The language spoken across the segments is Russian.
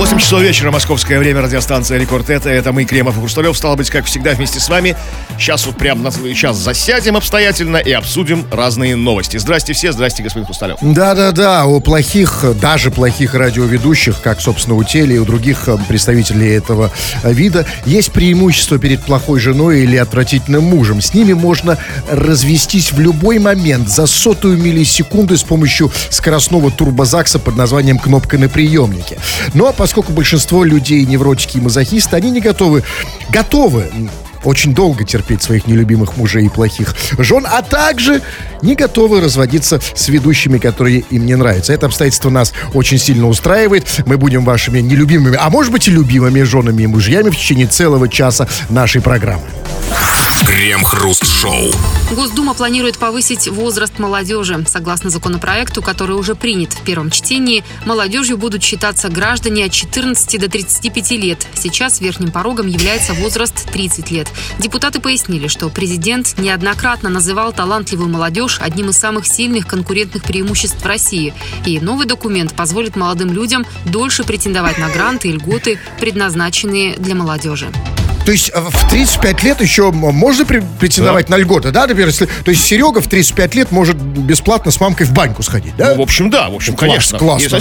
8 часов вечера, московское время, радиостанция Рекорд. Это, это мы, Кремов и Хрусталев. Стало быть, как всегда, вместе с вами. Сейчас вот прям на целый час засядем обстоятельно и обсудим разные новости. Здрасте все, здрасте, господин Хрусталев. Да-да-да, у плохих, даже плохих радиоведущих, как, собственно, у теле и у других э, представителей этого э, вида, есть преимущество перед плохой женой или отвратительным мужем. С ними можно развестись в любой момент за сотую миллисекунды с помощью скоростного турбозакса под названием «кнопка на приемнике». Но ну, а поскольку большинство людей невротики и мазохисты, они не готовы, готовы очень долго терпеть своих нелюбимых мужей и плохих жен, а также не готовы разводиться с ведущими, которые им не нравятся. Это обстоятельство нас очень сильно устраивает. Мы будем вашими нелюбимыми, а может быть и любимыми женами и мужьями в течение целого часа нашей программы. Крем-хруст-шоу. Госдума планирует повысить возраст молодежи. Согласно законопроекту, который уже принят в первом чтении, молодежью будут считаться граждане от 14 до 35 лет. Сейчас верхним порогом является возраст 30 лет. Депутаты пояснили, что президент неоднократно называл талантливую молодежь одним из самых сильных конкурентных преимуществ России. И новый документ позволит молодым людям дольше претендовать на гранты и льготы, предназначенные для молодежи. То есть э, в 35 лет еще можно претендовать да. на льготы, да, например, если, то есть Серега в 35 лет может бесплатно с мамкой в баньку сходить, да? Ну, в общем, да, в общем, класс, конечно. Классно.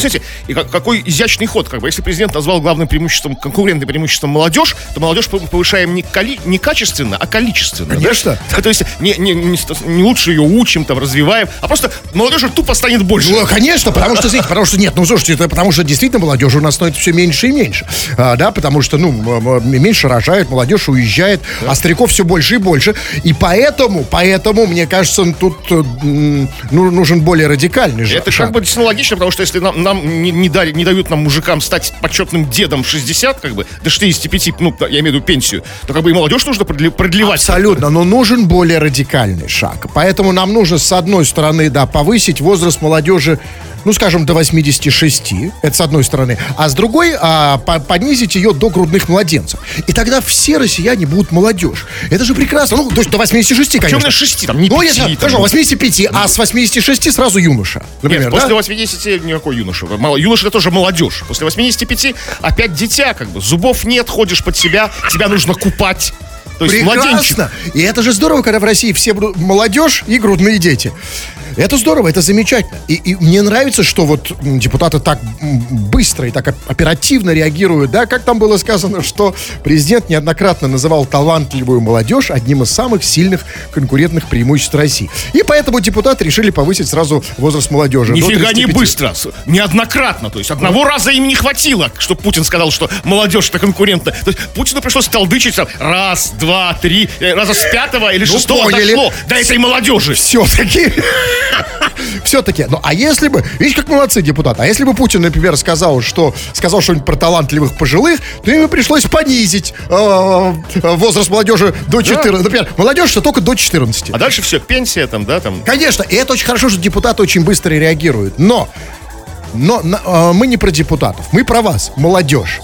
И, и какой изящный ход, как бы, если президент назвал главным преимуществом, конкурентным преимуществом молодежь, то молодежь повышаем не, коли, не качественно, а количественно. Конечно. Да? То есть не, не, не, не лучше ее учим, там, развиваем, а просто молодежь тупо станет больше. Ну, конечно, потому что, смотрите, потому что нет, ну, слушайте, это потому что действительно молодежь у нас становится все меньше и меньше, а, да, потому что, ну, меньше рожают, молодежь уезжает, да. а стариков все больше и больше. И поэтому, поэтому, мне кажется, тут э, ну, нужен более радикальный же. Это шаг. как бы действительно логично, потому что если нам, нам не, не, дали, не дают нам, мужикам, стать почетным дедом в 60, как бы, до 65, ну, я имею в виду пенсию, то как бы и молодежь нужно продлевать. Абсолютно, но нужен более радикальный шаг. Поэтому нам нужно, с одной стороны, да, повысить возраст молодежи ну, скажем, до 86, это с одной стороны, а с другой а, по понизить ее до грудных младенцев. И тогда все россияне будут молодежь. Это же прекрасно. Ну, то есть до 86, конечно. Почему на 6, там, не 5, Ну, я там, хорошо, 85, а с 86 сразу юноша. Например, Нет, после 80 никакой юноша. Юноша это тоже молодежь. После 85 опять дитя, как бы. Зубов нет, ходишь под себя, тебя нужно купать. То есть Прекрасно. младенчик. И это же здорово, когда в России все молодежь и грудные дети. Это здорово, это замечательно. И, и мне нравится, что вот депутаты так быстро и так оперативно реагируют, да, как там было сказано, что президент неоднократно называл талантливую молодежь одним из самых сильных конкурентных преимуществ России. И поэтому депутаты решили повысить сразу возраст молодежи. Нифига не быстро, неоднократно. То есть одного раза им не хватило, чтобы Путин сказал, что молодежь это конкурентна. То есть Путину пришлось толдычить раз, два, три, э, раза с пятого или ну, шестого поняли. дошло до этой молодежи. Все-таки. Все-таки, ну а если бы, видишь, как молодцы депутаты, а если бы Путин, например, сказал, что сказал что-нибудь про талантливых пожилых, то ему пришлось понизить э, э возраст молодежи до 14. Да. Например, молодежь что только до 14. А дальше все, пенсия там, да, там. Конечно, и это очень хорошо, что депутаты очень быстро реагируют. Но но э, мы не про депутатов, мы про вас, молодежь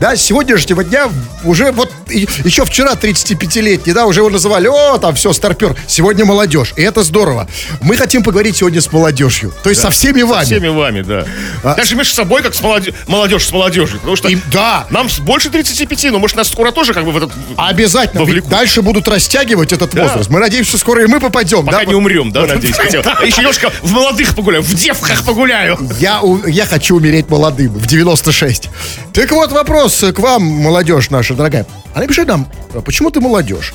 да, с сегодняшнего дня уже вот еще вчера 35-летний, да, уже его называли, о, там все, старпер. Сегодня молодежь, и это здорово. Мы хотим поговорить сегодня с молодежью, то есть да, со всеми вами. Со всеми вами, да. А, Даже между собой, как с молодежь, молодежь с молодежью, потому что и, да. нам больше 35, но может нас скоро тоже как бы в этот Обязательно, дальше будут растягивать этот да. возраст. Мы надеемся, что скоро и мы попадем. Пока да? не умрем, да, надеюсь. Еще немножко в молодых погуляю, в девках погуляю. Я хочу умереть молодым, в 96. Так вот вопрос вопрос к вам, молодежь наша дорогая. А напиши нам, а почему ты молодежь?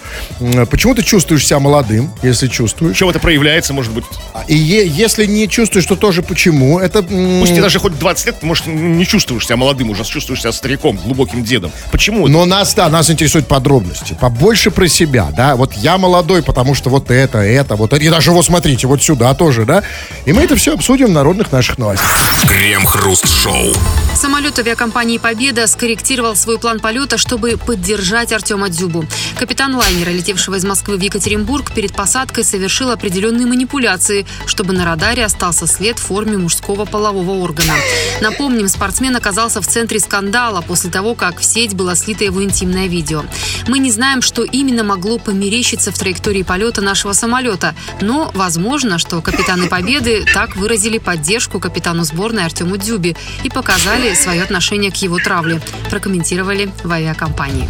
Почему ты чувствуешь себя молодым, если чувствуешь? Чем это проявляется, может быть? И е- если не чувствуешь, то тоже почему? Это... Пусть тебе даже хоть 20 лет, ты, может, не чувствуешь себя молодым уже, чувствуешь себя стариком, глубоким дедом. Почему? Но нас, да, нас интересуют подробности. Побольше про себя, да. Вот я молодой, потому что вот это, это, вот это. И даже вот смотрите, вот сюда тоже, да. И мы это все обсудим в народных наших новостях. Крем-хруст-шоу. Самолет авиакомпании «Победа» скорректировал свой план полета, чтобы поддержать Артема Дзюбу. Капитан лайнера, летевшего из Москвы в Екатеринбург, перед посадкой совершил определенные манипуляции, чтобы на радаре остался след в форме мужского полового органа. Напомним, спортсмен оказался в центре скандала после того, как в сеть было слито его интимное видео. Мы не знаем, что именно могло померещиться в траектории полета нашего самолета, но возможно, что капитаны «Победы» так выразили поддержку капитану сборной Артему Дзюбе и показали свое отношение к его травле, прокомментировали в авиакомпании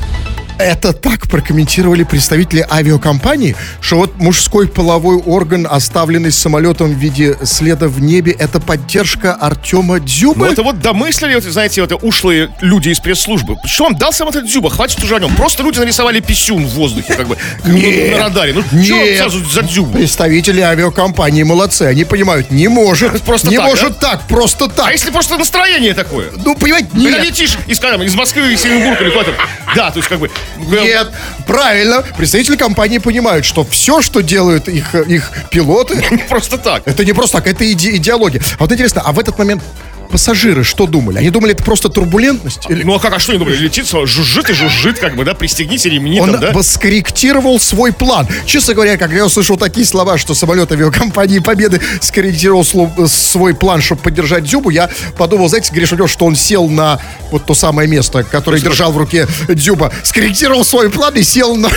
это так прокомментировали представители авиакомпании, что вот мужской половой орган, оставленный самолетом в виде следа в небе, это поддержка Артема Дзюбы? Ну, это вот домыслили, вот, знаете, вот ушлые люди из пресс-службы. Что вам дал сам этот Дзюба? Хватит уже о нем. Просто люди нарисовали писюн в воздухе, как бы, Нет. на радаре. Ну, что сразу за Дзюбу? Представители авиакомпании молодцы. Они понимают, не может. Просто не так, может так, просто так. А если просто настроение такое? Ну, понимаете, Когда нет. летишь из, скажем, из Москвы в Екатеринбург или куда-то. Да, то есть как бы... Нет, правильно. Представители компании понимают, что все, что делают их, их пилоты, Не просто так. это не просто так, это иде- идеология. А вот интересно, а в этот момент пассажиры что думали? Они думали, это просто турбулентность? Или Ну а как, а что они думали? Летит, жужжит и жужжит, как бы, да, пристегните ремни он там, да? бы скорректировал свой план. Честно говоря, когда я услышал такие слова, что самолет авиакомпании Победы скорректировал сло- свой план, чтобы поддержать Дзюбу, я подумал, знаете, Гриша, что он сел на вот то самое место, которое держал в руке Дзюба, скорректировал свой план и сел на...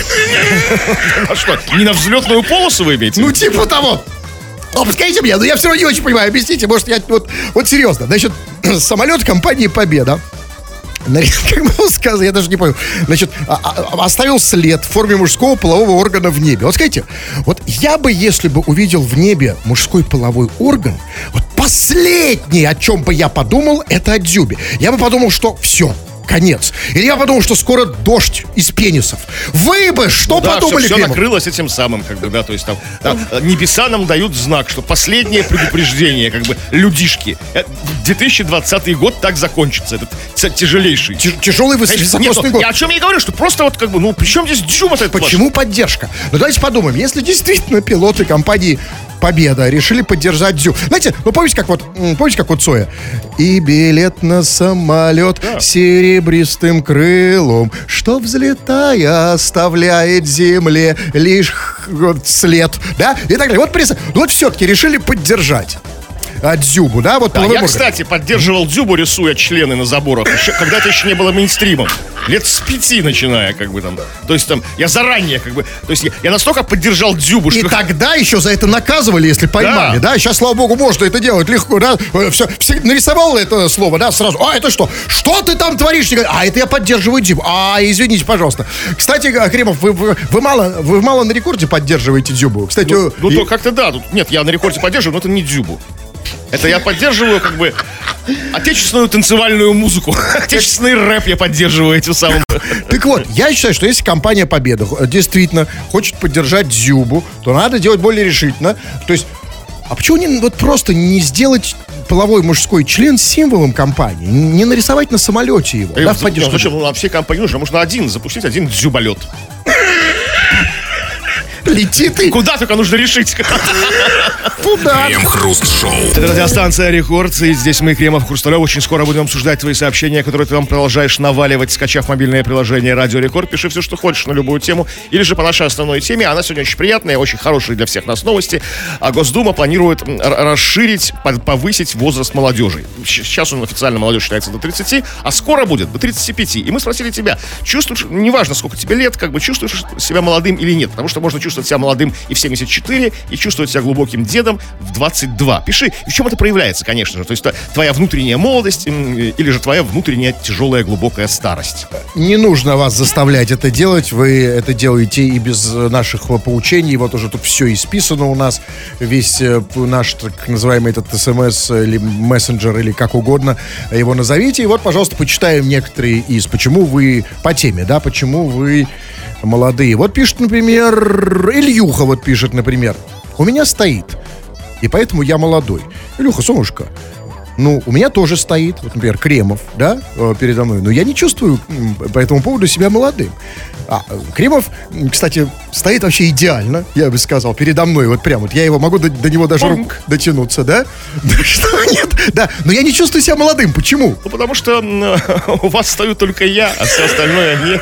А что, не на взлетную полосу вы имеете? Ну, типа того. Ну, подскажите мне, но я все равно не очень понимаю. Объясните, может, я вот, вот серьезно. Значит, самолет компании Победа как было сказано, я даже не понял. Значит, а- а- оставил след в форме мужского полового органа в небе. Вот скажите, вот я бы, если бы увидел в небе мужской половой орган, вот последнее, о чем бы я подумал, это о дзюбе. Я бы подумал, что все, конец. Или я подумал, что скоро дождь из пенисов. Вы бы что Да, подумали, все Кремов? накрылось этим самым, как бы, да, то есть там да, небеса нам дают знак, что последнее предупреждение, как бы, людишки. Э, 2020 год так закончится, этот тяжелейший. Тяж- Тяжелый высокосный ну, год. я о чем я и говорю, что просто вот как бы, ну, при чем здесь этот Почему поддержка? Ну давайте подумаем, если действительно пилоты компании Победа решили поддержать Дзю. Знаете, ну помните, как вот, помните, как вот Цоя? И билет на самолет серебристым крылом, что взлетая оставляет земле лишь след, да? И так далее. Вот, ну вот все-таки решили поддержать а, Дзюбу, да? Вот Да, я, органом. кстати, поддерживал Дзюбу, рисуя члены на заборах, еще, когда это еще не было мейнстримом. Лет с пяти начиная, как бы там. То есть там, я заранее, как бы, то есть я, я настолько поддержал Дзюбу, И что... тогда еще за это наказывали, если поймали, да? Сейчас, слава богу, можно это делать легко, да? Все, нарисовал это слово, да, сразу. А, это что? Что ты там творишь? А, это я поддерживаю Дзюбу. А, извините, пожалуйста. Кстати, а, Кремов, вы, вы, вы мало, вы мало на рекорде поддерживаете Дзюбу. Кстати, Ну, ну, и- то как-то да. Тут, нет, я на рекорде поддерживаю, но это не Дзюбу. Это я поддерживаю, как бы, отечественную танцевальную музыку. Отечественный рэп я поддерживаю этим самым. Так вот, я считаю, что если компания Победа действительно хочет поддержать Дзюбу, то надо делать более решительно. То есть, а почему не вот просто не сделать половой мужской член символом компании? Не нарисовать на самолете его, да, в поддержку? Зачем? Ну, на всей компании нужно, можно один запустить, один дзюболет. Летит и Куда только нужно решить. туда. Крем-хруст-шоу. Это радиостанция Рекорд, и здесь мы, Кремов Хрусталев. Очень скоро будем обсуждать твои сообщения, которые ты нам продолжаешь наваливать, скачав мобильное приложение Радио Рекорд. Пиши все, что хочешь на любую тему, или же по нашей основной теме. Она сегодня очень приятная, очень хорошая для всех нас новости. А Госдума планирует расширить, по- повысить возраст молодежи. Сейчас он официально молодежь считается до 30, а скоро будет до 35. И мы спросили тебя, чувствуешь, неважно, сколько тебе лет, как бы чувствуешь себя молодым или нет, потому что можно чувствовать себя молодым и в 74, и чувствовать себя глубоким дедом в 22. Пиши, в чем это проявляется, конечно же. То есть т- твоя внутренняя молодость м, или же твоя внутренняя тяжелая глубокая старость. Не нужно вас заставлять это делать. Вы это делаете и без э, наших э, поучений. Вот уже тут все исписано у нас. Весь э, наш так называемый этот смс или мессенджер или как угодно его назовите. И вот, пожалуйста, почитаем некоторые из. Почему вы по теме, да? Почему вы молодые? Вот пишет, например, Ильюха вот пишет, например. У меня стоит. И поэтому я молодой. Илюха, солнышко, Ну, у меня тоже стоит, вот, например, Кремов, да, э, передо мной. Но я не чувствую по этому поводу себя молодым. А, э, Кремов, кстати, стоит вообще идеально, я бы сказал, передо мной. Вот прям вот я его могу до, до него даже рук дотянуться, да? Да что, нет, да. Но я не чувствую себя молодым. Почему? Ну, потому что у вас стою только я, а все остальное нет.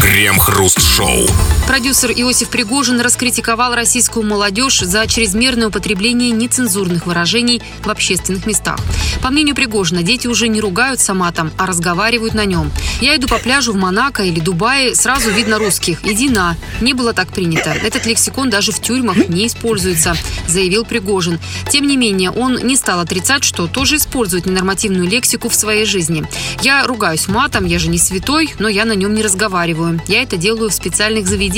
Крем-хруст-шоу. Продюсер Иосиф Пригожин раскритиковал российскую молодежь за чрезмерное употребление нецензурных выражений в общественных местах. По мнению Пригожина, дети уже не ругаются матом, а разговаривают на нем. «Я иду по пляжу в Монако или Дубае, сразу видно русских. Иди на». Не было так принято. Этот лексикон даже в тюрьмах не используется, заявил Пригожин. Тем не менее, он не стал отрицать, что тоже использует ненормативную лексику в своей жизни. «Я ругаюсь матом, я же не святой, но я на нем не разговариваю. Я это делаю в специальных заведениях.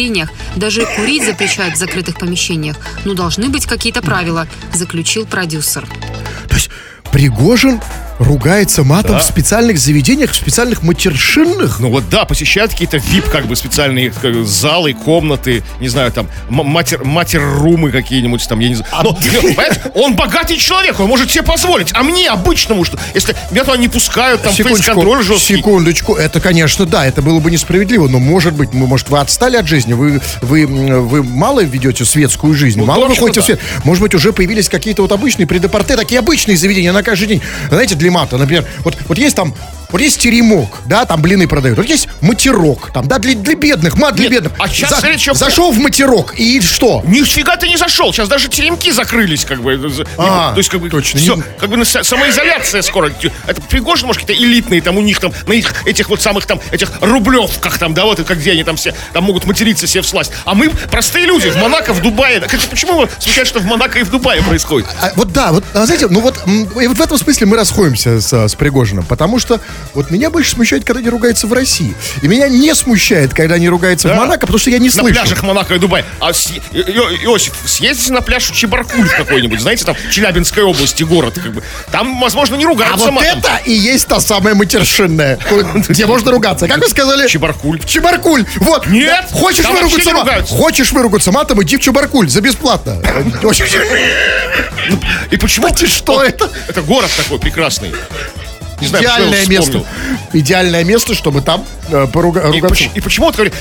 Даже курить запрещают в закрытых помещениях. Ну, должны быть какие-то правила», заключил продюсер. То есть Пригожин ругается матом Да. в специальных заведениях, в специальных матершинных? Ну вот да, посещают какие-то VIP, как бы специальные как, залы, комнаты, не знаю, там, матер, матер-румы какие-нибудь там, я не знаю. Но, понимаешь, он богатый человек, он может себе позволить. А мне, обычному, что, если меня туда не пускают, там фейс-контроль жесткий. секундочку, это, конечно, да, это было бы несправедливо, но, может быть, мы, может, вы отстали от жизни, вы, вы, вы мало ведете светскую жизнь, Ну, мало выходите в да. свет. Может быть, уже появились какие-то вот обычные предапорте, такие обычные заведения на каждый день. Знаете, для мата, например, вот, вот есть там вот есть теремок, да, там блины продают. Вот есть матерок, там, да, для, для бедных, мат для Нет, бедных. а щас За- чё- зашел в матерок, и что? Нифига ты не зашел. Сейчас даже теремки закрылись, как бы. А, то есть, как бы, точно. всё, Не- как бы самоизоляция скоро. Это Пригожин, может, какие-то элитные, там у них там, на их, этих вот самых там, этих рублевках там, да, вот, и как где они там все, там могут материться себе в сласть. А мы простые люди в Монако, в Дубае. Так это почему смущает, что в Монако и в Дубае происходит? А, вот да, вот, а, знаете, ну вот, и вот в этом смысле мы расходимся с, с Пригожиным, потому что вот меня больше смущает, когда они ругаются в России. И меня не смущает, когда они ругаются в Да. Монако, потому что я не На слышу. пляжах Монако и Дубай. А с- Иосиф, съездите на пляж в Чебаркуль в какой-нибудь, знаете, там Челябинской области город, как бы. Там, возможно, не А ругаются вот матом. это и есть та самая матершинная, где можно ругаться. Как вы сказали? Чебаркуль. Чебаркуль. Вот. Нет, Хочешь выругаться матом? Хочешь выругаться матом, иди в Чебаркуль за бесплатно. И почему? Кстати, что это? Это город такой прекрасный. Не знаю, Идеальное место. Идеальное место, чтобы там э, поруга- И, ругаться. поч- и почему вот говорю,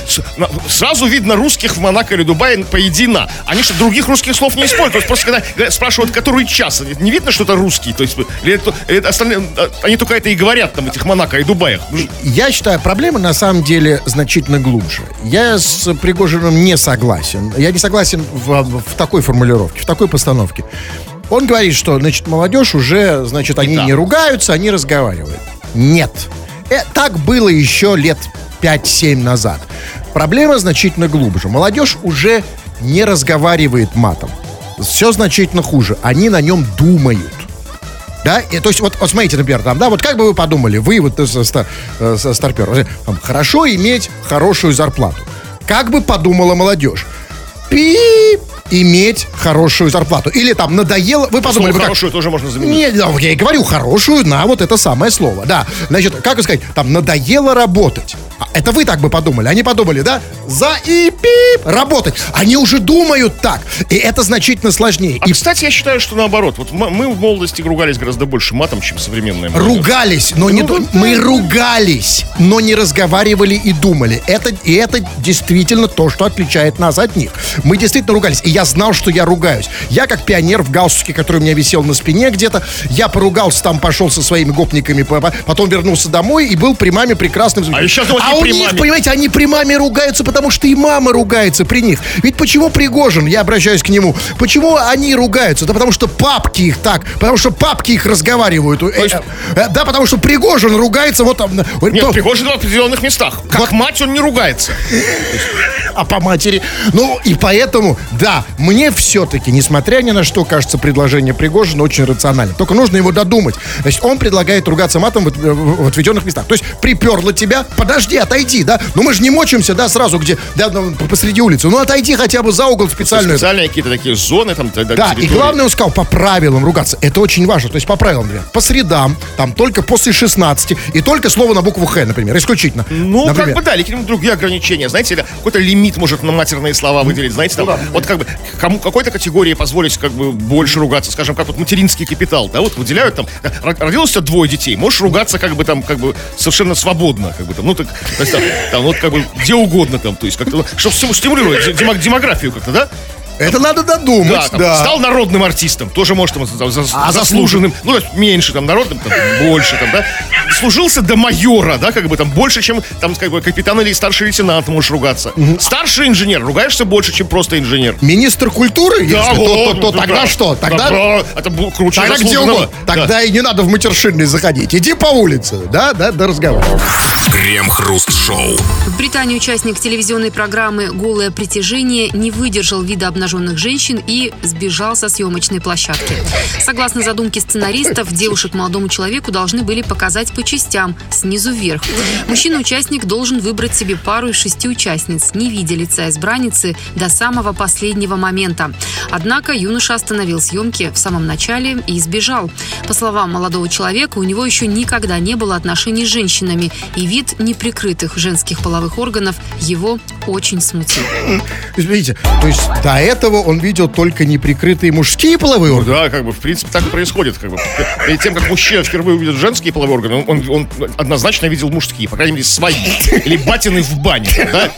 сразу видно русских в Монако или Дубае поедина. Они что, других русских слов не используют. То есть просто когда спрашивают, который час, не видно, что это русский. То есть, или это- или это остальные, а, они только это и говорят там этих Монако и Дубаях. Я считаю, проблема на самом деле значительно глубже. Я с Пригожиным не согласен. Я не согласен в, в такой формулировке, в такой постановке. Он говорит, что, значит, молодежь уже, значит, они так. не ругаются, они разговаривают. Нет. Э, так было еще лет 5-7 назад. Проблема значительно глубже. Молодежь уже не разговаривает матом. Все значительно хуже. Они на нем думают. Да, и, то есть вот, вот смотрите, например, там, да, вот как бы вы подумали, вы вот э, со- ста- э, старпер, там, хорошо иметь хорошую зарплату. Как бы подумала молодежь? Пип, иметь хорошую зарплату. Или там надоело, вы подумали, слово как, хорошую тоже можно заменить. нет, да, я и говорю хорошую на вот это самое слово. Да. Значит, как сказать, там надоело работать. А Это вы так бы подумали. Они подумали, да? За и пип работать. Они уже думают так. И это значительно сложнее. А, И кстати, я считаю, что наоборот. Вот мы в молодости ругались гораздо больше матом, чем современная молодежь. ругались, но не Ну, вот мы ругались, но не разговаривали и думали. Это и это действительно то, что отличает нас от них. Мы действительно ругались, и я знал, что я ругаюсь. Я как пионер в галстуке, который у меня висел на спине где-то, я поругался там, пошел со своими гопниками, по- по- потом вернулся домой и был при маме прекрасным. А еще а у них, маме. понимаете, они при маме ругаются, потому что и мама ругается при них. Ведь почему Пригожин, я обращаюсь к нему, почему они ругаются? Да потому что папки их так, потому что папки их разговаривают. Э, есть- э, Да, потому что Пригожин ругается вот там... э, Нет, то- Пригожин в определенных местах. Как мать он не ругается. а по матери. Ну, и поэтому, да, мне все-таки, несмотря ни на что, кажется, предложение Пригожина очень рационально. Только нужно его додумать. Значит, он предлагает ругаться матом в, от- в отведенных местах. То есть, приперло тебя, подожди, отойди, да? Ну, мы же не мочимся, да, сразу, где, да, ну, посреди улицы. Ну, отойди хотя бы за угол специальную. Специальные какие-то такие зоны там. Да, и территории. главное, он сказал по правилам ругаться. Это очень важно. То есть по правилам, например, по средам, там только после 16 и только слово на букву Х, например, исключительно. Ну, Например. как бы да, или какие-нибудь другие ограничения. Знаете, какой-то лимит лимит может на матерные слова выделить, знаете, там, вот как бы кому какой-то категории позволить как бы больше ругаться, скажем, как вот материнский капитал, да, вот выделяют там, ро- родилось у тебя двое детей, можешь ругаться как бы там, как бы совершенно свободно, как бы там, ну так, то есть, там, там, вот как бы где угодно там, то есть как-то, ну, чтобы стимулировать демо- демографию как-то, да? Это надо додумать, Да, да. стал народным артистом, тоже может там, за- А заслуженным, ну, то есть меньше там народным, там, больше там, да. Служился до майора, да, как бы там больше, чем там, как бы капитан или старший лейтенант можешь ругаться. Старший инженер, ругаешься больше, чем просто инженер. Министр культуры, если, то, вот, то- то да, тогда да. что? Тогда, Да, это круче тогда где угодно. Тогда и не надо в матершинный заходить. Иди по улице, да, да, да разговор. Крем-хруст-шоу. В Британии участник телевизионной программы «Голое притяжение» не выдержал вида обнаженных женщин и сбежал со съемочной площадки. Согласно задумке сценаристов, девушек молодому человеку должны были показать по частям, снизу вверх. Мужчина-участник должен выбрать себе пару из шести участниц, не видя лица избранницы до самого последнего момента. Однако юноша остановил съемки в самом начале и сбежал. По словам молодого человека, у него еще никогда не было отношений с женщинами, и вид неприкрытых женских половых органов его очень смутил. Видите, то есть до этого он видел только неприкрытые мужские половые органы. Да, как бы, в принципе, так и происходит. Как бы. Перед тем, как мужчина впервые увидит женские половые органы, он, он- он однозначно видел мужские, по крайней мере, свои. Или батины в бане. Да?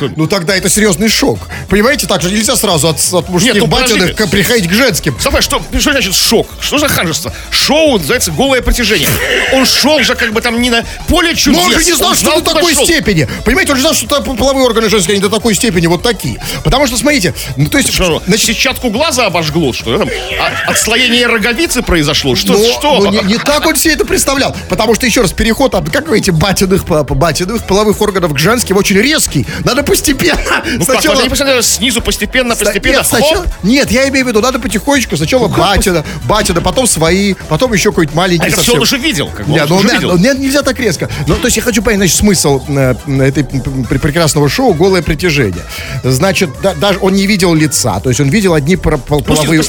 Ну, Ну тогда это серьезный шок. Понимаете, так же нельзя сразу от, от мужских Нет, ну, батиных к- приходить к женским. Слушай, что, что значит шок? Что за ханжество? Шоу называется «Голое притяжение». Он шел же как бы там не на поле чудес. Но он же не знал, Он что до такой шел. степени. Понимаете, он же знал, что половые органы женские, они до такой степени вот такие. Потому что, смотрите, ну то есть... Что, значит, сетчатку глаза обожгло, что там? А- отслоение роговицы произошло? Что? ну, что? ну, не, не так он себе это представлял. Потому что, еще раз, переход от, как вы говорите, батиных, батиных половых органов к женским очень резкий. Надо постепенно. Ну как, вот они посмотрели снизу постепенно, постепенно, Нет, сначала- нет, я имею в виду, надо потихонечку. Сначала батина, батина, потом свои, потом еще какой-то маленький А это все он уже видел. Как бы, Нет, он ну, уже видел. ну, нет, нельзя так резко. Ну, то есть я хочу понять, значит, смысл э, этой прекрасного шоу «Голое притяжение». Значит, да- даже он не видел лица, то есть он видел одни пол- половые,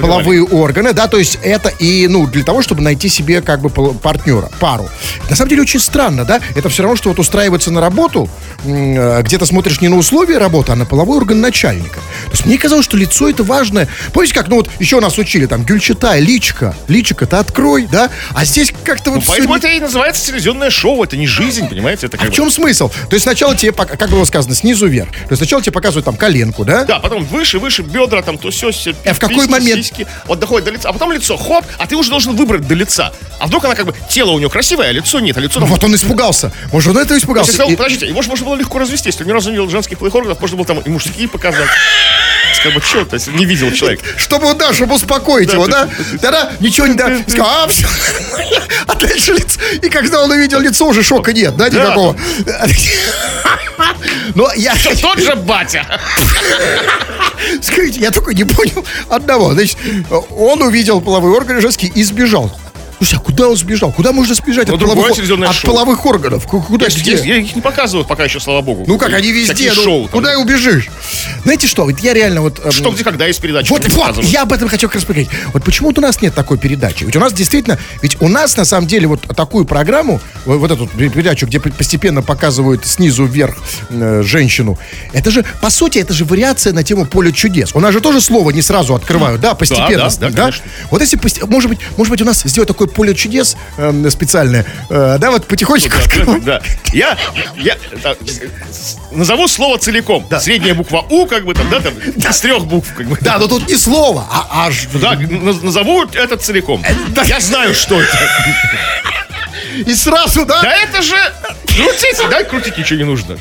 половые органы, да, то есть это и, ну, для того, чтобы найти себе как бы партнера, пару. На самом деле очень странно, да, это все равно, что вот устраиваться на работу, э, где ты смотришь не на условия работы, а на половой орган начальника. То есть мне казалось, что лицо это важное. Помните, как, ну вот еще нас учили, там, Гюльчатай, личка, личика-то открой, да, а здесь как-то вот... Ну, поэтому это и называется телевизионное шоу, это не жизнь, понимаете? Это а как в бы- чем смысл? То есть сначала тебе, как было сказано, снизу вверх. То есть сначала тебе показывают там коленку, да? Да, потом выше, выше, бедра, там, то все, все. А в какой момент? вот доходит до лица, а потом лицо, хоп, а ты уже должен выбрать до лица. А вдруг она как бы, тело у нее красивое, а лицо нет, а лицо... Ну, вот он испугался. Может, он этого испугался. сказал, И- подождите, его же можно было легко развести, если он ни разу не видел женских половых органов, можно было там и мужские показать. Как бы, что, то есть не видел человек. Чтобы, да, чтобы успокоить его, да? Тогда ничего не да. Сказал, а, все. А дальше лицо. И когда он увидел лицо, уже шока нет, да, никакого. Но я, Тот же батя. скажите, я только не понял одного. Значит, он увидел половые органы женские и сбежал. Слушай, а куда он сбежал? Куда можно сбежать Ну, от, половых, от шоу. половых органов? Ку- Куда, где? есть- я их не показывают пока еще, слава богу. Ну как, они везде, ну, шоу. там. куда и убежишь? Знаете что, вот я реально вот... эм, Что, где, когда есть передача. Вот, вот, я об этом хочу как раз поговорить. Вот почему у нас нет такой передачи? Ведь у нас действительно, ведь у нас на самом деле вот такую программу, вот, вот эту передачу, где постепенно показывают снизу вверх э, женщину, это же, по сути, это же вариация на тему поле чудес. У нас же тоже слово не сразу открывают, да, постепенно. да, да, конечно. Вот если, может быть, может быть, у нас сделать такое поле чудес эм, специальное, э, да, вот потихонечку. Да. Я, я с- назову слово целиком. Средняя буква У, как бы там, да, там, из трех букв, как бы. Да, но тут не слово, а аж... Да, на- назову это целиком. Я знаю, что это. И сразу, да? Да это же... Крутите, да, крутить ничего не нужно.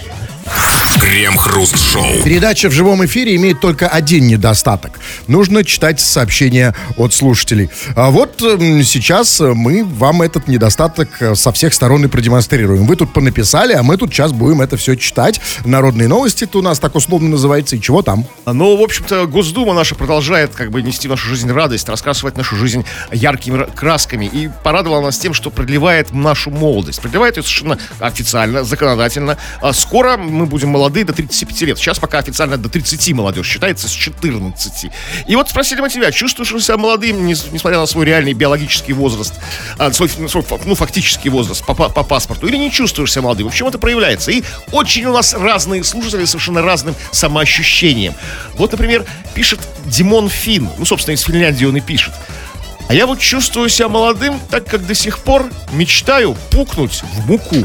Крем-хруст-шоу. Передача в живом эфире имеет только один недостаток. Нужно читать сообщения от слушателей. А вот м, сейчас э, мы вам этот недостаток э, со всех сторон и продемонстрируем. Вы тут понаписали, а мы тут сейчас будем это все читать. Народные новости это у нас так условно называется. И чего там? Но, в общем-то, Госдума наша продолжает как бы нести в нашу жизнь радость, рассказывать нашу жизнь яркими ра- красками. И порадовала нас тем, что продлевает нашу молодость. Продлевает ее совершенно официально, законодательно. А скоро мы будем молодые до 35 лет. Сейчас пока официально до 30 молодежь считается с 14. И вот спросили мы тебя, чувствуешь ли себя молодым, не- несмотря на свой реальный биологический возраст, а, свой, свой, ну, фактический возраст по, по- по паспорту, или не чувствуешь себя молодым? В чем это проявляется? И очень у нас разные слушатели совершенно разным самоощущением. Вот, например, пишет Димон Фин, ну, собственно, из Финляндии он и пишет. А я вот чувствую себя молодым, так как до сих пор мечтаю пукнуть в муку.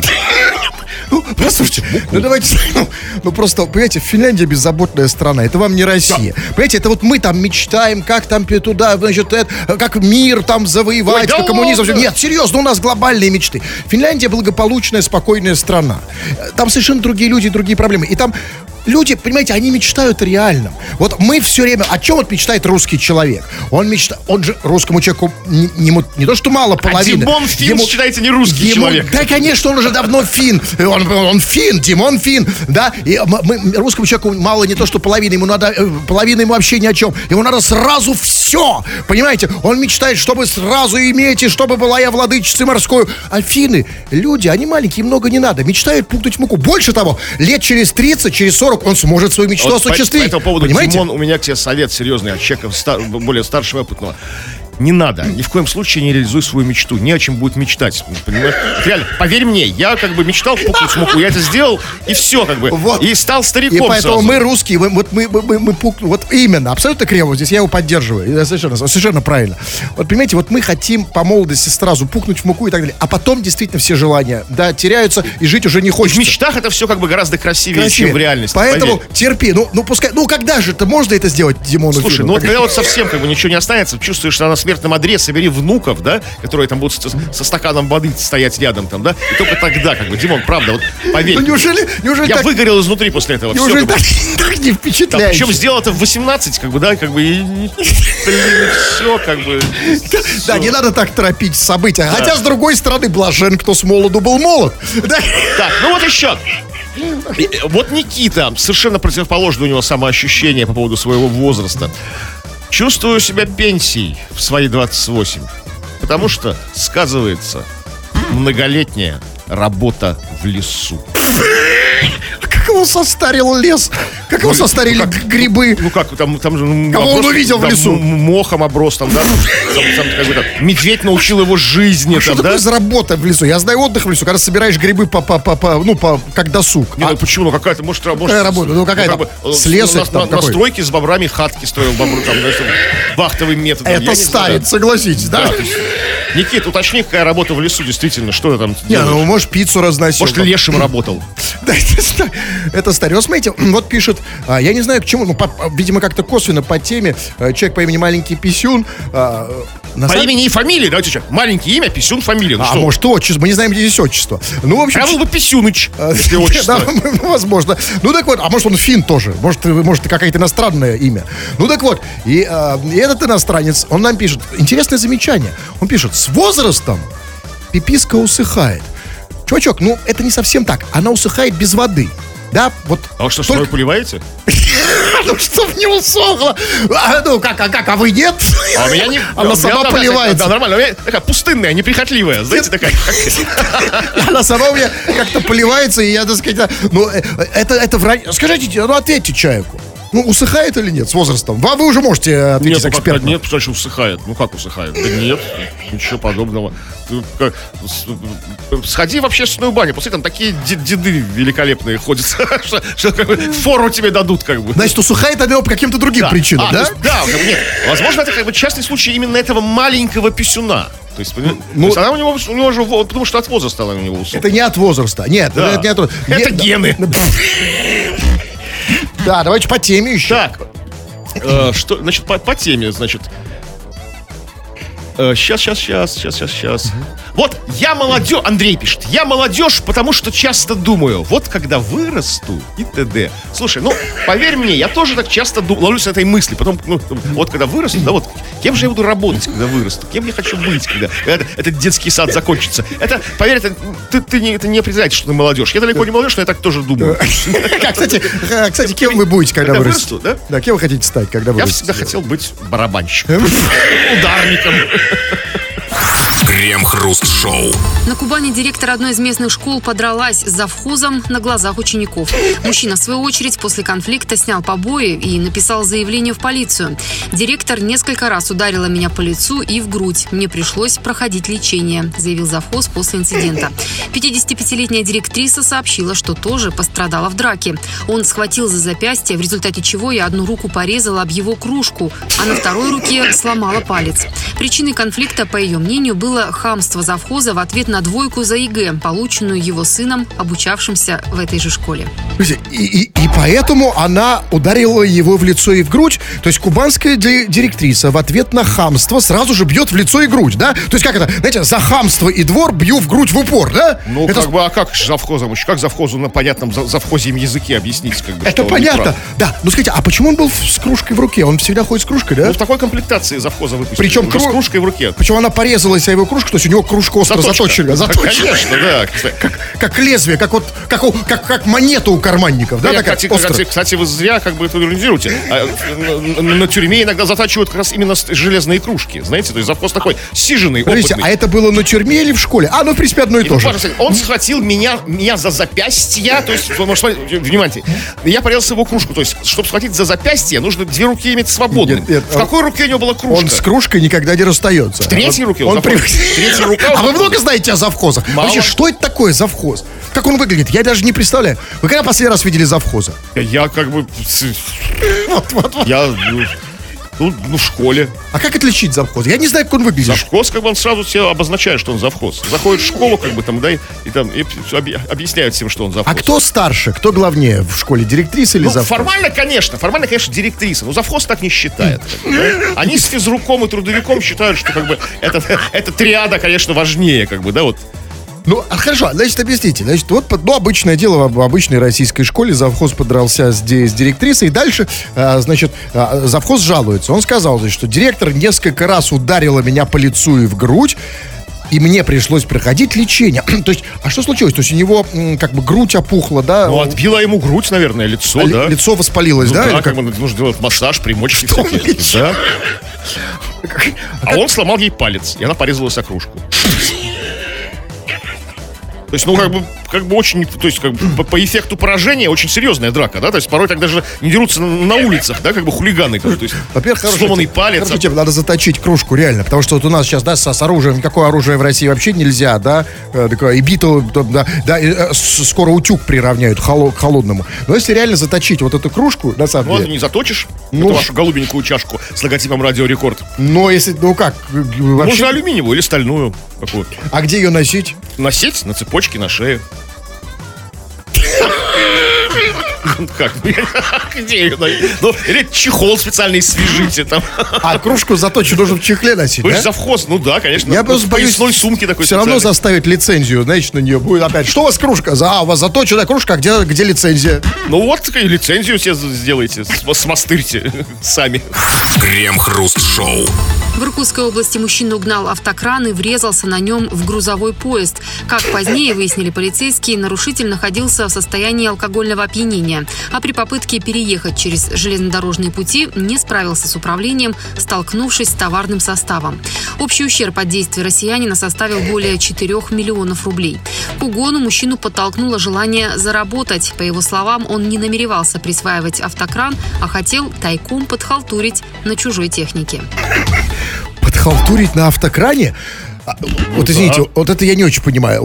Ну, послушайте, ну давайте, ну, ну просто, понимаете, Финляндия беззаботная страна, это вам не Россия. Понимаете, это вот мы там мечтаем, как там туда, значит, это, как мир там завоевать, Ой, да как коммунизм. ладно? Нет, серьезно, у нас глобальные мечты. Финляндия благополучная, спокойная страна. Там совершенно другие люди, другие проблемы. И там люди, понимаете, они мечтают о реальном. Вот мы все время, о чем вот мечтает русский человек? Он мечтает, он же русскому человеку не, ему- не то, что мало половины. Димон Фин ему- считается не русский ему- человек. Да, конечно, он уже давно фин. Он, он фин, Димон фин, да. И мы, русскому человеку мало не то, что половина, ему надо, э, половина ему вообще ни о чем. Ему надо сразу все, понимаете? Он мечтает, чтобы сразу иметь, и чтобы была я владычицей морской. А финны, люди, они маленькие, много не надо. Мечтают пукнуть в муку. Больше того, лет через 30, через 40 он сможет свою мечту Вот по, по осуществить. этому поводу, понимаете? Димон, у меня к тебе совет серьезный от человека стар- более старшего опытного. Не надо, ни в коем случае не реализуй свою мечту. Не о чем будет мечтать. Понимаешь? Реально, поверь мне, я как бы мечтал пукнуть в муку, я это сделал, и все, как бы. Вот. И стал стариком И поэтому сразу. мы русские, мы- вот мы, мы, мы, мы пук- вот именно, абсолютно криво здесь, я его поддерживаю, Это совершенно, совершенно правильно. Вот понимаете, вот мы хотим по молодости сразу пукнуть в муку и так далее, а потом действительно все желания, да, теряются и жить уже не В хочется. мечтах это все как бы гораздо красивее, Красивее. чем в реальности. Поэтому поверь. терпи, ну, ну пускай, ну когда же это можно это сделать, Димону Слушай, Фину? ну вот Когда- вот совсем как бы ничего не останется, чувствуешь, что на смертном одре, собери внуков, да, которые там будут со, со стаканом воды стоять рядом там, да, и только тогда, как бы, Димон, правда, вот поверь. Ну неужели, неужели я так, выгорел изнутри после этого. Неужели как бы. так, так не Да, впечатляет? причем сделал это в 18, как бы, да, как бы, и, блин, все, как бы. Да, не надо так торопить события. Хотя, с другой стороны, блажен, кто с молоду был молод. Да. Так, ну вот еще. Э, Вот Никита, совершенно противоположное у него самоощущение по поводу своего возраста. Чувствую себя пенсией в свои 28. Потому что сказывается многолетняя работа в лесу. Как его состарил лес? Как его состарили г- грибы? Ну как, там, там же... ну, Кого он оброс, увидел в да, лесу? Мохом оброс там, да? Там, там, как бы, так, медведь научил его жизни, Что там, да? такое за работа в лесу? Я знаю отдых в лесу, когда собираешь грибы по, по, по, по- ну, по, как досуг. Не, А- ну почему? Ну какая-то, может, работа. Какая работа? Ну, какая там? э, Слесарь на, там на- на какой? стройке с бобрами хатки строил бобру, там, там, вахтовым методом. Это старец, знаю. согласитесь, да? Да, Никит, уточни, какая работа в лесу, действительно, что там Не, делаешь? ну, может, пиццу разносил. Может, лешим работал? Да, это, ста- это старый. Вот смотрите, вот пишет, а, я не знаю к чему, ну, по- видимо, как-то косвенно по теме, э, человек по имени Маленький Писюн. а, на По имени и фамилии, давайте что, маленькое имя, Писюн, фамилия. Ну, А может, отчество, мы не знаем, где здесь отчество. Ну, в общем... Я был бы Писюныч, если отчество. ну, возможно. Ну так вот, а может он фин тоже, может, э, может какое-то иностранное имя. Ну так вот, а, и этот иностранец, он нам пишет, интересное замечание. Он пишет, с возрастом пиписка усыхает. Чувачок, ну это не совсем так. Она усыхает без воды. Да, вот. А вы что, только- солью поливаете? Ну, чтоб не усохло. А, ну, как, а как, а вы нет? А у меня не... Она меня, сама да, поливается. Да, нормально. У меня такая пустынная, неприхотливая. Знаете, такая... Она сама у меня как-то поливается, и я, так сказать, ну, э, это, это врать. Скажите, ну, ответьте человеку. Ну, усыхает или нет с возрастом? Вы, вы уже можете э, ответить Нет, ну, экспертно. нет, значит усыхает? Ну как усыхает? Да нет, ничего подобного. С- Сходи в общественную баню, после там такие де- деды великолепные ходят, что, что как бы фору тебе дадут, как бы. Значит, усыхает она по каким-то другим Да. причинам, А, да? есть, да, нет. Возможно, это как бы частный случай именно этого маленького писюна. То есть, ну, то есть она у него, у него же, потому что от возраста она у него усохла. Это не от возраста. Нет, Да. это не от возраста. Это Не- гены. Да, давайте по теме еще. Так, э, что, значит, по, по теме, значит. Сейчас, сейчас, сейчас, сейчас, сейчас, сейчас. Вот, я молодежь, Андрей пишет, я молодежь, потому что часто думаю, вот когда вырасту и т.д. Слушай, ну, поверь мне, я тоже так часто ду- ловлюсь этой мысли, потом, ну, вот когда вырасту, да, вот, кем же я буду работать, когда вырасту, кем я хочу быть, когда, когда этот детский сад закончится. Это, поверь, это, ты, ты не, это не определяет, что ты молодежь. Я далеко не молодежь, но я так тоже думаю. Кстати, а, кстати, кем вы будете, когда вырастете? вырасту, да? Да, кем вы хотите стать, когда Я вырастете? всегда хотел быть барабанщиком, ударником. Крем Крем-хруст-шоу. На Кубани директор одной из местных школ подралась с завхозом на глазах учеников. Мужчина, в свою очередь, после конфликта снял побои и написал заявление в полицию. Директор несколько раз ударила меня по лицу и в грудь. Мне пришлось проходить лечение, заявил завхоз после инцидента. 55-летняя директриса сообщила, что тоже пострадала в драке. Он схватил за запястье, в результате чего я одну руку порезала об его кружку, а на второй руке сломала палец. Причиной конфликта, по ее мнению, было хамство завхоза в ответ на двойку за ЕГЭ, полученную его сыном, обучавшимся в этой же школе. И, и- и поэтому она ударила его в лицо и в грудь. То есть кубанская ди- директриса в ответ на хамство сразу же бьет в лицо и грудь, да? То есть как это, знаете, за хамство и двор бью в грудь в упор, да? Ну, это, как бы, а как завхозом? еще? Как завхозу на понятном за- завхозьем языке объяснить? Как бы, это понятно. Да, ну скажите, а почему он был с кружкой в руке? Он всегда ходит с кружкой, да? Ну, в такой комплектации завхоза выпустили. Причем кру- кружкой в руке. Почему она порезалась о его кружку, то есть у него кружка остро заточена. Да, заточена. Конечно, да. Кстати, Как лезвие, как вот, как, у- как, как монета у карманников, да? я, такая кстати, кстати, кстати, вы зря как бы это иронизируете. А, на, на- на тюрьме иногда затачивают как раз именно железные кружки. Знаете, то есть завхоз такой сиженный, Подождите, опытный. а это было на тюрьме или в школе? А, ну, в принципе, одно и, И то вот, же. Он схватил меня, меня за запястье, то есть, ну, смотрите, внимание, я порезался его кружку, то есть, чтобы схватить за запястье, нужно две руки иметь. Нет, нет, в какой руке у него была кружка? Он с кружкой никогда не расстается. В третьей руке Он он при- завхоз. Третья рука у А вы много знаете о завхозах? Мало. Вообще, что это такое завхоз? Как он выглядит? Я даже не представляю. Вы когда последний раз видели завхоза? Я как бы... Вот, вот, вот. Я... ну, Ну, в школе. А как отличить завхоза? Я не знаю, как он выглядит. Завхоз, как бы он сразу себе обозначает, что он завхоз. Заходит в школу, как бы там, да, и, и там и объ- объясняют всем, что он завхоз. А кто старше? Кто главнее в школе? Директриса или Ну, завхоз? формально, конечно, формально, конечно, директриса, но завхоз так не считает. как бы, да. Они с физруком и трудовиком считают, что как бы это, эта триада, конечно, важнее, как бы, да, вот. Ну, а хорошо, значит, объясните. Значит, вот, ну, обычное дело в обычной российской школе. Завхоз подрался с, с директрисой. И дальше, а, значит, а, завхоз жалуется. Он сказал, значит, что директор несколько раз ударила меня по лицу и в грудь. И мне пришлось проходить лечение. То есть, а что случилось? То есть у него как бы грудь опухла, да? Ну, отбила ему грудь, наверное, лицо, А да. Лицо воспалилось, Ну, да? да, как как? бы нужно делать массаж, примочки Что всякие. Да. А он сломал ей палец, и она порезалась о кружку. То есть, ну, как бы, как бы очень, то есть, как бы, по, по эффекту поражения очень серьезная драка, да, то есть, порой так даже не дерутся на, на улицах, да, как бы хулиганы, как то есть, Во-первых, сломанный тема. палец, Хорошая тема, надо заточить кружку, реально. Потому что вот у нас сейчас, да, с, с оружием, никакое оружие в России вообще нельзя, да. э, такое, и биту, да, да, и, э, скоро утюг приравняют холо- к холодному. Но если реально заточить вот эту кружку, на самом ну, а деле. не заточишь Ну. эту вашу голубенькую чашку с логотипом Радио Рекорд. Но если, ну как, э, вообще. Можно алюминиевую или стальную какую. А где ее носить? Носить на цепочке, на шее. Как? Где ее? Ну, или чехол специальный свяжите там. А кружку заточить нужно в чехле носить, Вы да? же завхоз, ну да, конечно. Я Ну, просто боюсь, сумке такой все равно заставить лицензию, значит, на нее будет опять. Что у вас кружка? За, а, у вас заточенная кружка, а где, где лицензия? Ну вот, такая лицензию себе сделайте, см- смастырьте сами. Крем-хруст-шоу. В Иркутской области мужчина угнал автокран и врезался на нем в грузовой поезд. Как позднее выяснили полицейские, нарушитель находился в состоянии алкогольного опьянения, а при попытке переехать через железнодорожные пути не справился с управлением, столкнувшись с товарным составом. Общий ущерб от действий россиянина составил более 4 миллионов рублей. К угону мужчину подтолкнуло желание заработать. По его словам, он не намеревался присваивать автокран, а хотел тайком подхалтурить на чужой технике. Подхалтурить на автокране? Вот извините, вот это я не очень понимаю.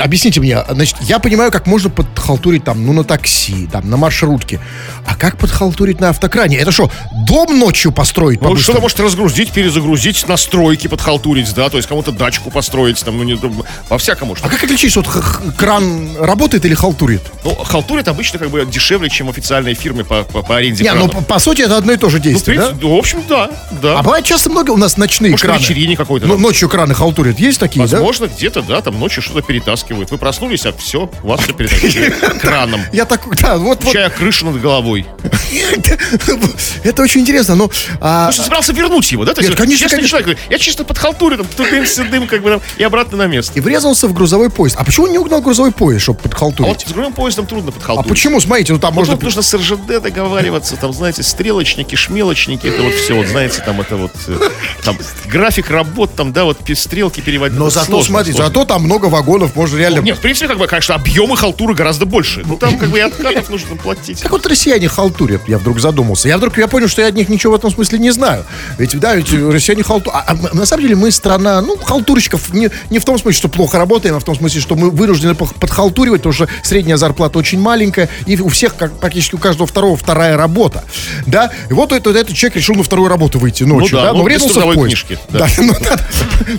Объясните мне. Значит, я понимаю, как можно подхалтурить там, ну, на такси, там, на маршрутке. А как подхалтурить на автокране? Это что, дом ночью построить Ну, что-то может разгрузить, перезагрузить, настройки подхалтурить, да, то есть кому-то дачку построить, там, ну, не, ну, по-всякому. Что А как отличить, вот кран работает или халтурит? Ну, халтурит обычно как бы дешевле, чем официальные фирмы по, по, по аренде Не, ну, по, по сути, это одно и то же Ну, в, действие, да? принципе, ну, в общем, да, да. А бывает часто много у нас ночные Может, краны. вечерине какой-то, Ну, да. ночью краны халтурят. Есть такие, да? Возможно, где-то, да, там ночью что-то перетаскивают. Вы проснулись, а все, вас все перетащили краном. Я так, да, вот. Чая крышу над головой. Это очень интересно, но... а, Ты что, собирался вернуть его, да? Нет, конечно, конечно. я чисто подхалтурю, там, тудым сюдым, как бы там, и обратно на место. и врезался в грузовой поезд. А почему не угнал грузовой поезд, чтобы А вот подхалтурить? с грубым поездом трудно А, подхалтурить. почему? Смотрите, ну там Ну, можно... нужно с РЖД договариваться, там, знаете, стрелочники, шмелочники, это вот все, вот, знаете, там, это вот, э, там, график работ, там, да, вот, стрелки переводить. Но зато, сложно, смотри, сложно. зато там много вагонов, можно реально... Нет, в принципе, как бы, конечно, объемы халтуры гораздо больше. Ну, там как бы и откатов нужно платить. Как вот россияне халтурят, я вдруг задумался. Я вдруг я понял, что я от них ничего в этом смысле не знаю. Ведь, да, ведь россияне халтурят. А, а на самом деле мы страна, ну, халтурщиков не, не в том смысле, что плохо работаем, а в том смысле, что мы вынуждены подхалтуривать, потому что средняя зарплата очень маленькая, и у всех, как, практически у каждого второго, вторая работа. Да, и вот этот, этот человек решил на вторую работу выйти ночью, да, да, ну, но без врезался в поезд. книжки, Да, да. ну, да.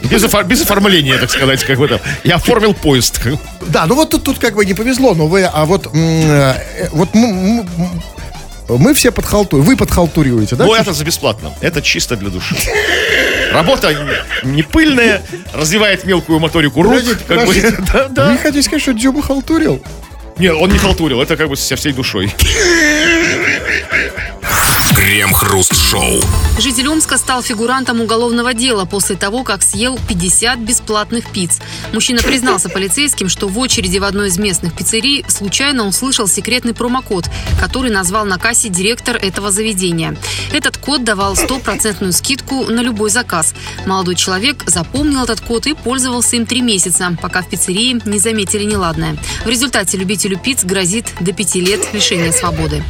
Без, офор- без оформления, так сказать, как бы там. Я оформил поезд. Да, ну вот тут, тут как бы не повезло, но вы, а вот, э, вот мы все подхалтуриваем, вы подхалтуриваете, да? Ну, это за бесплатно. Это чисто для души. Работа не- пыльная, развивает мелкую моторику рук. Подождите, как бы. Да, да. Вы хотите сказать, что Дзюба халтурил? Нет, он не халтурил, это как бы со всей душой. Крем-хруст-шоу. Житель Омска стал фигурантом уголовного дела после того, как съел 50 бесплатных пиц. Мужчина признался полицейским, что в очереди в одной из местных пиццерий случайно услышал секретный промокод, который назвал на кассе директор этого заведения. Этот код давал стопроцентную скидку на любой заказ. Молодой человек запомнил этот код и пользовался им три месяца, пока в пиццерии не заметили неладное. В результате любителю пиц грозит до пяти лет лишения свободы.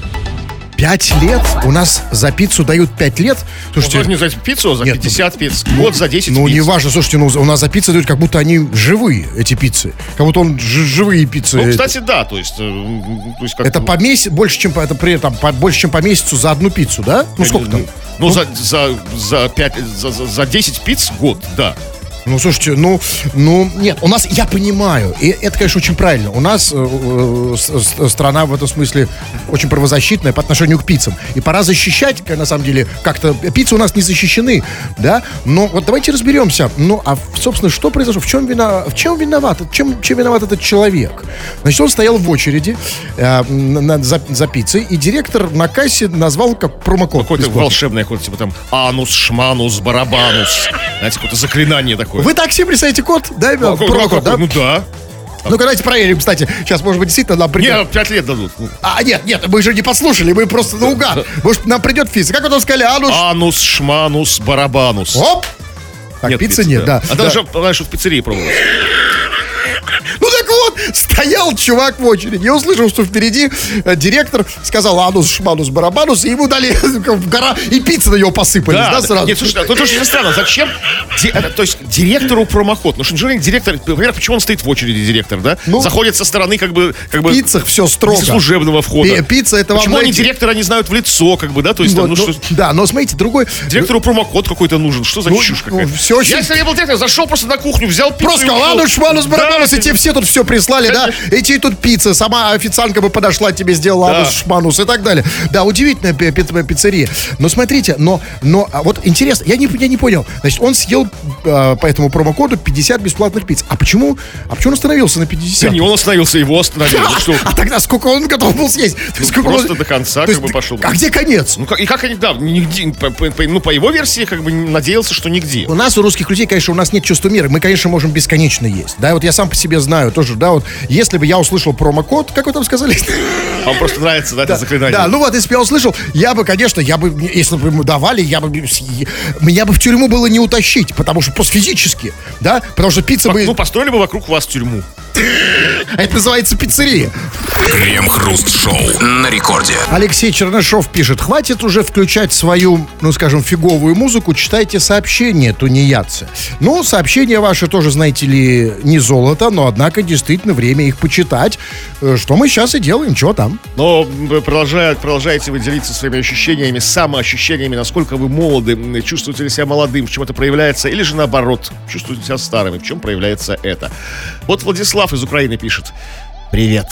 Пять лет? У нас за пиццу дают пять лет? Слушайте, Можно не за пиццу, а за Нет, 50 пиц. Год за 10 ну пиц. не важно, слушайте, ну у нас за пиццу дают, как будто они живые, эти пиццы. Как будто он живые пиццы. Ну, кстати, да, то есть... э, то есть как, это по месяцу, больше, чем по, это при этом, по- больше, чем по месяцу за одну пиццу, да? Ну сколько там? Ну, за, за, за, 5, за, за, за 10 пиц год, да. Ну, слушайте, ну, ну, нет, у нас, я понимаю, и это, конечно, очень правильно. У нас э, э, страна в этом смысле очень правозащитная по отношению к пиццам. И пора защищать, к- на самом деле, как-то, пиццы у нас не защищены, да? Но вот давайте разберемся, ну, а, собственно, что произошло? В чем, вина, в чем виноват? Чем, чем виноват этот человек? Значит, он стоял в очереди э, на- на- за, за пиццей, и директор на кассе назвал как промокод. Какое-то бесплатный. волшебное, какое-то типа там анус, шманус, барабанус. Знаете, какое-то заклинание такое. Вы так себе представляете код? Да, какой- промокод, да? Ну да. Ну-ка, давайте проверим, кстати. Сейчас, может быть, действительно нам придет... Мне 5 лет дадут. Ну, А, нет, нет, мы же не послушали, мы просто наугад. Может, нам придет физ. Как вот он сказали, а ну... ш- Анус, шманус, барабанус. Оп! Так, Нет пиццы нет, да. А да. даже, знаешь, в пиццерии пробовал. Ну так вот, стоял чувак в очереди. Я услышал, что впереди э, директор сказал анус, шманус, барабанус, и ему дали в гора, и пиццы на него посыпались, да, сразу? Нет, слушай, это очень странно. Зачем? Ди- это, то есть директору промоход. Ну что, неужели директор, во-первых, почему он стоит в очереди, директор, да? Ну, Заходит со стороны, как бы, как бы пиццах все строго. служебного входа. Пи- Пицца это вам, Почему они директора не знают в лицо, как бы, да? То есть, там, вот, ну, ну, что, Да, но смотрите, другой... директору промокод какой-то нужен. Что за Ну, чушь ну, какая-то? очень- Я, если я был директором, зашел просто на кухню, взял пиццу Просто ладно, шманус, барабанус, Да, и тебе все тут все прислали, да? И тебе тут пицца, сама официантка бы подошла, тебе сделала Да. анус, шманус и так далее. Да, удивительная пи- пи- пиццерия. Но смотрите, но, но а вот интересно, я не, я не понял. Значит, он съел э, по этому промокоду 50 бесплатных пиц. А почему, а почему он остановился на 50? Да не он остановился, его остановили. Ну что, А тогда сколько он готов был съесть? Сколько просто он- до конца То как есть, бы пошел. А где конец? Ну, как- и как они, да, нигде, по, по- по- ну, по его версии, как бы, надеялся, что нигде. У нас, у русских людей, конечно, у нас нет чувства мира. Мы, конечно, можем бесконечно есть. Да, вот я сам по себе знаю тоже, да, вот если бы я услышал промокод, как вы там сказали? Вам просто нравится, да, это заклинание? Да, ну вот, если бы я услышал, я бы, конечно, я бы, если бы ему давали, я бы, меня бы в тюрьму было не утащить, потому что просто физически, да, потому что пицца бы, Ну, построили бы вокруг вас тюрьму. А это называется пиццерия. Крем-хруст-шоу на рекорде. Алексей Чернышов пишет, хватит уже включать свою, ну, скажем, фиговую музыку, читайте сообщения, тунеядцы. Ну, сообщения ваши тоже, знаете ли, не золото, но, однако, действительно время их почитать, Э, что мы сейчас и делаем, чего там. Но вы продолжая- продолжаете вы делиться своими ощущениями, самоощущениями, насколько вы молоды, чувствуете ли себя молодым, в чем это проявляется, или же наоборот, чувствуете себя старым, и в чем проявляется это. Вот Владислав из Украины пишет. Привет,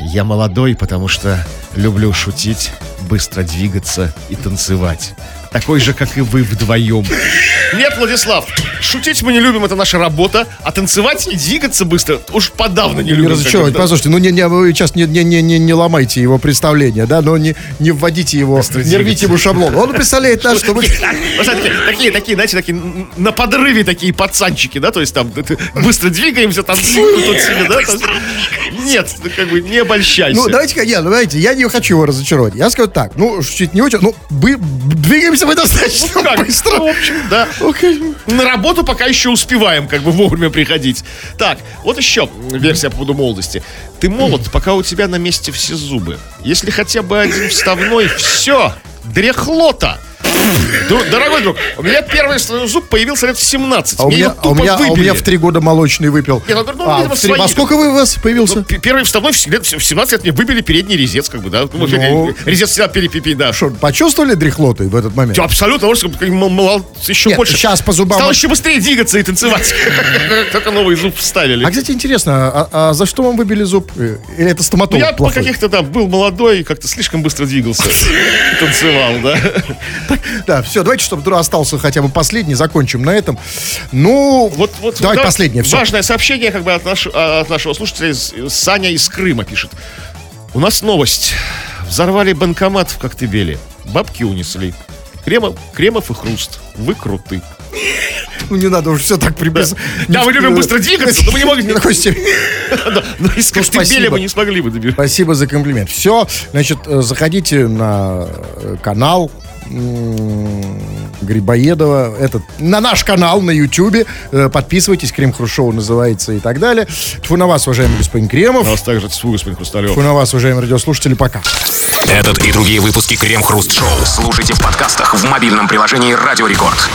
я молодой, потому что люблю шутить, быстро двигаться и танцевать. Такой же, как и вы вдвоем. Нет, Владислав, шутить мы не любим, это наша работа, а танцевать и двигаться быстро уж подавно не Не любим. разочаровать, как бы, да. послушайте, ну не, не, вы сейчас не, не, не, не, не ломайте его представление, да, но не, не вводите его, не рвите ему шаблон. Он представляет нас, что мы... Такие, такие, знаете, такие на подрыве такие пацанчики, да, то есть там быстро двигаемся, танцуем тут себе, да? Нет, ну, как бы не обольщайся. Ну, давайте-ка, я, ну, знаете, я не хочу его разочаровать. Я скажу так, ну, чуть не очень, ну, бы- двигаемся мы достаточно Ну как, быстро. в общем, да. Окей. На работу пока еще успеваем, как бы вовремя приходить. Так, вот еще версия по поводу молодости. Ты молод, пока у тебя на месте все зубы. Если хотя бы один вставной, все, дряхлота. Дорогой друг, у меня первый зуб появился лет в 17. А у Мне меня, а у меня, а у меня в три года молочный выпил. Не, ну, ну, А, видимо, в три- свои. во сколько вы у вас появился? Ну, Первый вставной в лет- в 17 лет мне выбили передний резец, как бы, да. Ну, Ну. резец всегда перепипи, да. Что, почувствовали дряхлотой в этот момент? Абсолютно, потому что как м- мол- еще Нет, больше. щас по зубам Стал еще быстрее двигаться и танцевать. Только новый зуб вставили. А, кстати, интересно, а, а за что вам выбили зуб? Э, Или это Ну, стоматолог я по каких-то там был молодой, как-то слишком быстро двигался. И Танцевал, да. Да, все, давайте, чтобы остался хотя бы последний, закончим на этом. Ну, Вот, вот, давайте да, последнее, все. Важное сообщение как бы от, наш- а, от нашего слушателя Саня из Крыма пишет. У нас новость. Взорвали банкомат в Коктебеле. Бабки унесли. Кремов, Кремов и Хруст. Вы круты. Ну, не надо уже все так приписывать. Да, мы любим быстро двигаться, но мы не могли. Не такой степени. Но из Ну, Коктебеля мы не смогли бы добежать. Спасибо за комплимент. Все, значит, э, заходите на э, канал Грибоедова, этот, на наш канал на Ютубе, э, подписывайтесь, Крем Хрушоу называется и так далее. Тьфу на вас, уважаемый господин Кремов. У нас также свой господин Хрусталев. Тьфу на вас, уважаемые радиослушатели, пока. Этот и другие выпуски Крем Хруст Шоу слушайте в подкастах в мобильном приложении Радио Рекорд.